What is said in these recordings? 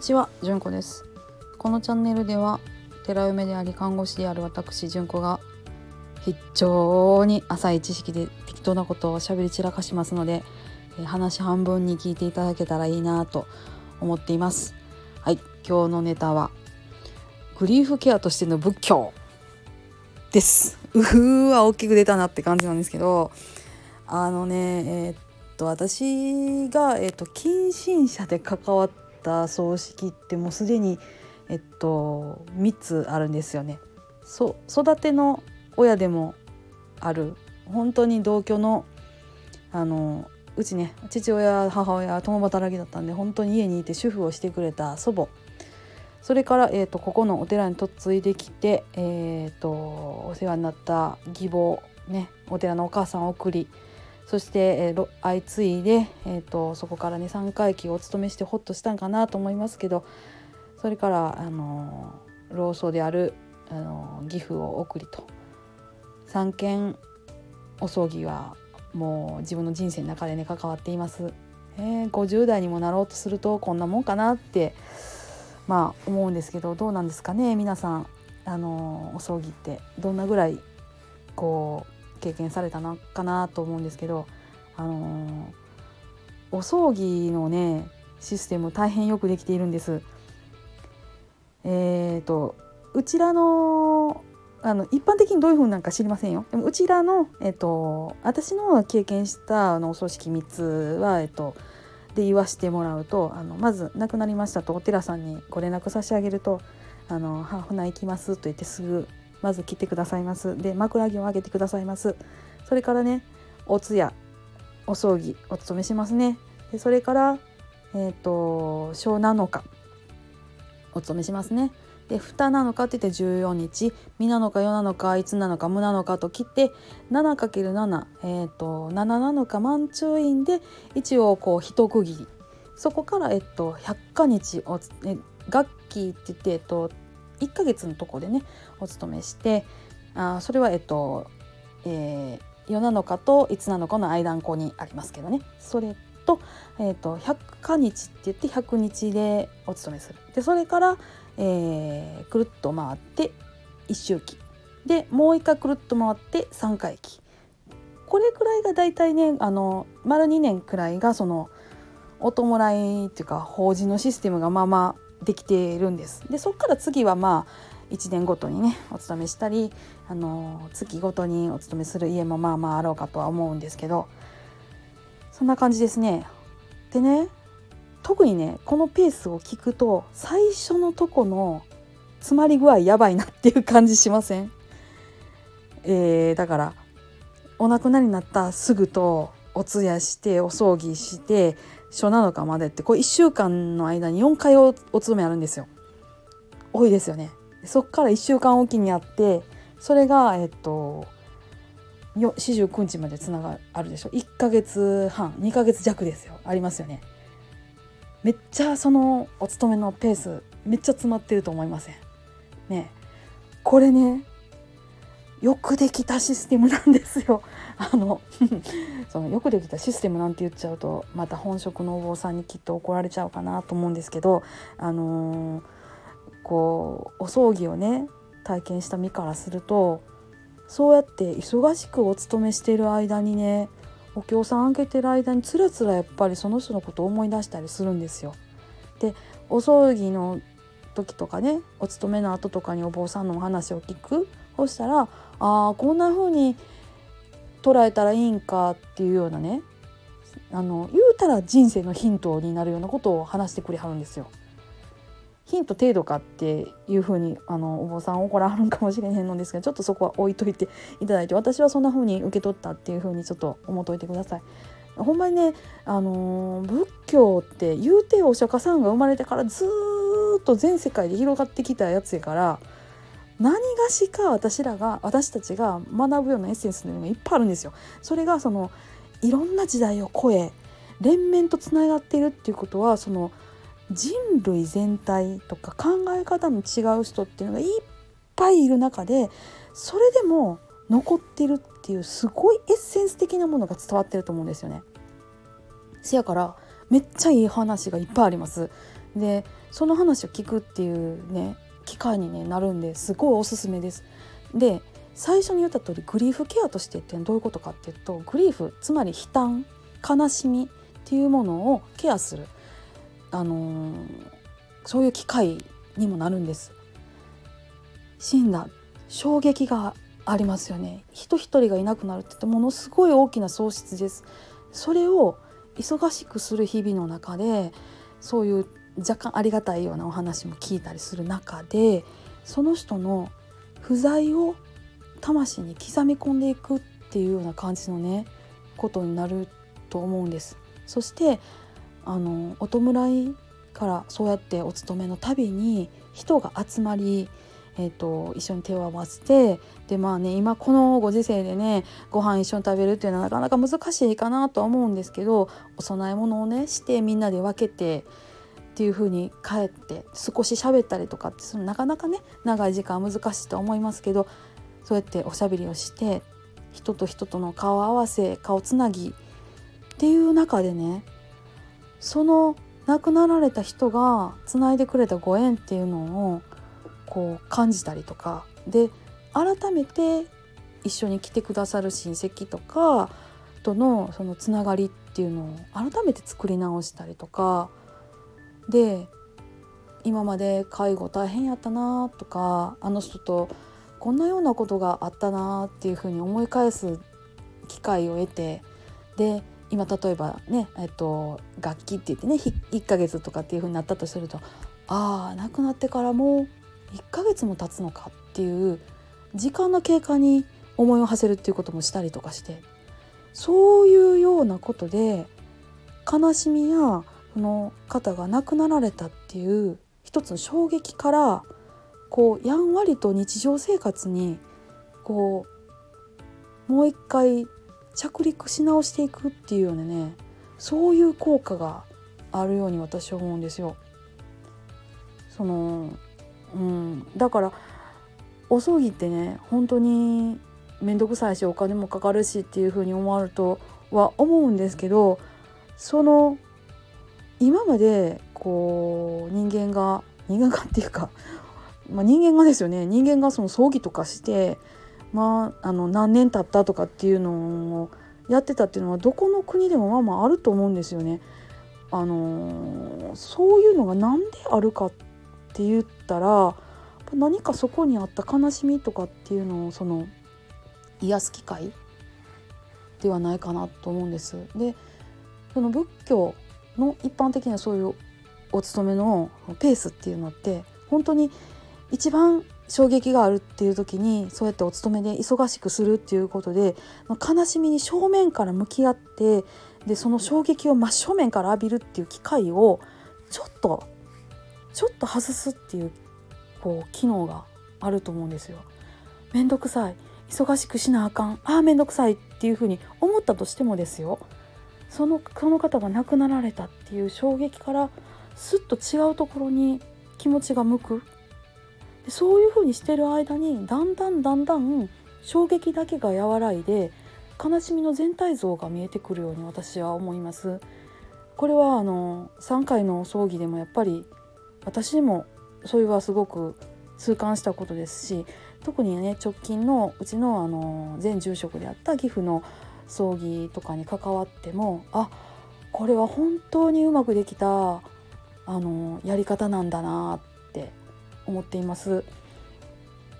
ちは、じゅんこです。このチャンネルでは寺嫁であり看護師である私じゅんこが非常に浅い知識で適当なことをしゃべり散らかしますので、え話半分に聞いていただけたらいいなと思っています。はい、今日のネタはグリーフケアとしての仏教です。うふーわ大きく出たなって感じなんですけどあのねえーっと私が、えーっと近親者で関わった葬式ってもうすでにえっと3つあるんですよね。そ育ての親でもある本当に同居のあのうちね父親母親共働きだったんで本当に家にいて主婦をしてくれた祖母それから、えー、とここのお寺に嫁いできて、えー、とお世話になった義母ねお寺のお母さんを送りそして、えー相次いで、えー、とそこからね3回忌をお勤めしてほっとしたんかなと思いますけどそれからあの老僧であるあの義父を送りと3件お葬儀はもう自分の人生の中でね関わっています。えー50代にもなろうとするとこんなもんかなってまあ思うんですけどどうなんですかね皆さんあのお葬儀ってどんなぐらいこう経験されたのかなと思うんですけどあのお葬儀のねシステム大変よくできているんです。えー、とうちらのあの一般的にどういうふうなんか知りませんよ。でもうちらの、えっと、私の経験したあのお葬式3つは、えっと、で言わしてもらうとあのまず亡くなりましたとお寺さんにご連絡差し上げると「あのはほな行きます」と言ってすぐまず来てくださいます。で枕木を上げてくださいます。それからねお通夜お葬儀お勤めしますね。でそれからえっ、と小7日お勤めしますね。で蓋なのかって言って14日身なのか世なのかいつなのか無なのかと切って 7×7 えー、と7なのか満中院で一応こう一区切り。そこからえっと100日日おえ楽器って言ってえっと1ヶ月のとこでねお勤めしてあそれはえっと、えー、世なのかといつなのかの間んこにありますけどね。それと,、えっと100日日って言って100日でお勤めする。でそれからえーくるっと回って一周期でもう一回くるっと回って3回忌。これくらいが大体ねあの丸2年くらいがそのお弔いっていうか法事のシステムがまあまあできているんです。でそっから次はまあ1年ごとにねお勤めしたりあの月ごとにお勤めする家もまあまああろうかとは思うんですけどそんな感じですね。でね特にねこのペースを聞くと最初のとこの詰まり具合やばいなっていう感じしません？えー、だからお亡くなりになったすぐとお通夜してお葬儀して初7日までってこれ1週間の間に4回おお勤めあるんですよ。多いですよね。そっから1週間おきにあってそれがえっとよ49日までつながるでしょ1ヶ月半2ヶ月弱ですよありますよね。めっちゃそのお勤めのペースめっちゃ詰まってると思いませんねこれねよくできたシステムなんですよ。あの そのよくできたシステムなんて言っちゃうとまた本職のお坊さんにきっと怒られちゃうかなと思うんですけどあのーこうお葬儀をね体験した身からするとそうやって忙しくお勤めしている間にねお経さん開けてる間につらつらやっぱりその人のことを思い出したりするんですよ。でお葬儀の時とかねお勤めの後とかにお坊さんのお話を聞くそしたらあこんな風に捉えたらいいんかっていうようなねあの言うたら人生のヒントになるようなことを話してくれはるんですよ。ヒント程度かっていう風にあのお坊さん怒らはるんかもしれへんのですけどちょっとそこは置いといていただいて私はそんな風に受け取ったっていう風にちょっと思っといてください。ほんまにね、あのー仏教って言うてお釈迦さんが生まれてからずっと全世界で広がってきたやつやから何がしか私らが私たちが学ぶようなエッセンスのいうのがいっぱいあるんですよ。それがそのいろんな時代を超え連綿とつながっているっていうことはその人類全体とか考え方の違う人っていうのがいっぱいいる中でそれでも残ってるっていうすごいエッセンス的なものが伝わってると思うんですよね。せやからめっちゃいい話がいっぱいあります。でその話を聞くっていうね機会に、ね、なるんですごいおすすめです。で最初に言った通りグリーフケアとしてってどういうことかっていうとグリーフつまり悲嘆悲しみっていうものをケアする、あのー、そういう機会にもなるんです。死んだ衝撃がありますよね人一人がいなくなるって言ってものすごい大きな喪失ですそれを忙しくする日々の中でそういう若干ありがたいようなお話も聞いたりする中でその人の不在を魂に刻み込んでいくっていうような感じのねことになると思うんです。そしてあのお弔いからそうやってお勤めのたびに人が集まりえーと、一緒に手を合わせてでまあね今このご時世でねご飯一緒に食べるっていうのはなかなか難しいかなとは思うんですけどお供え物をねしてみんなで分けてっていう風に帰って少し喋ったりとかってそのなかなかね長い時間難しいと思いますけどそうやっておしゃべりをして人と人との顔合わせ顔つなぎっていう中でねその亡くなられた人がつないでくれたご縁っていうのをこう感じたりとかで改めて一緒に来てくださる親戚とかとのそのつながりっていうのを改めて作り直したりとかで今まで介護大変やったなとかあの人とこんなようなことがあったなっていうふうに思い返す機会を得てで今例えばね、えっと、楽器って言ってね1ヶ月とかっていうふうになったとするとああ亡くなってからもう1ヶ月も経つのかっていう時間の経過に思いを馳せるっていうこともしたりとかしてそういうようなことで悲しみやその方が亡くなられたっていう一つの衝撃からこうやんわりと日常生活にこうもう一回着陸し直していくっていうようなねそういう効果があるように私は思うんですよ。そのうん、だからお葬儀ってね本当に面倒くさいしお金もかかるしっていうふうに思われるとは思うんですけどその今までこう人間が人間がっていうか、まあ、人間がですよね人間がその葬儀とかしてまああの何年経ったとかっていうのをやってたっていうのはどこの国でもまあまああると思うんですよね。あのそういうのが何であるかっって言ったら何かそこにあった悲しみとかっていうのをその癒す機会ではないかなと思うんです。でその仏教の一般的なそういうお勤めのペースっていうのって本当に一番衝撃があるっていう時にそうやってお勤めで忙しくするっていうことで悲しみに正面から向き合ってでその衝撃を真正面から浴びるっていう機会をちょっとちょっと外すっていうこう機能があると思うんですよ。めんどくさい。忙しくしなあかん。ああめんどくさいっていうふうに思ったとしてもですよ。そのその方が亡くなられたっていう衝撃からすっと違うところに気持ちが向くでそういうふうにしてる間にだんだんだんだん衝撃だけが和らいで悲しみの全体像が見えてくるように私は思います。これはあの3回の葬儀でもやっぱり私もそれはすごく痛感したことですし特にね直近のうちのあの前住職であった岐阜の葬儀とかに関わってもあこれは本当にうまくできたあのやり方なんだなって思っています。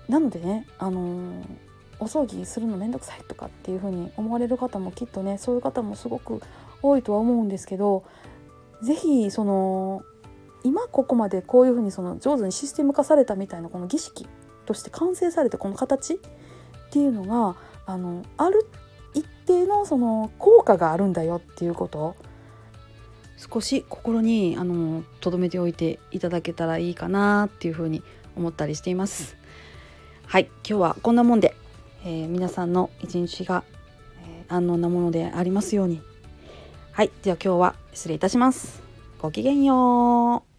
なのでねあのお葬儀するの面倒くさいとかっていう風に思われる方もきっとねそういう方もすごく多いとは思うんですけど是非その今ここまでこういうふうにその上手にシステム化されたみたいなこの儀式として完成されたこの形っていうのがあのある定のその効果があるんだよっていうこと少し心にあの留めておいていただけたらいいかなっていうふうに思ったりしています。はい今日はこんなもんで、えー、皆さんの一日が、えー、安穏なものでありますようにはいでは今日は失礼いたします。ごきげんよう。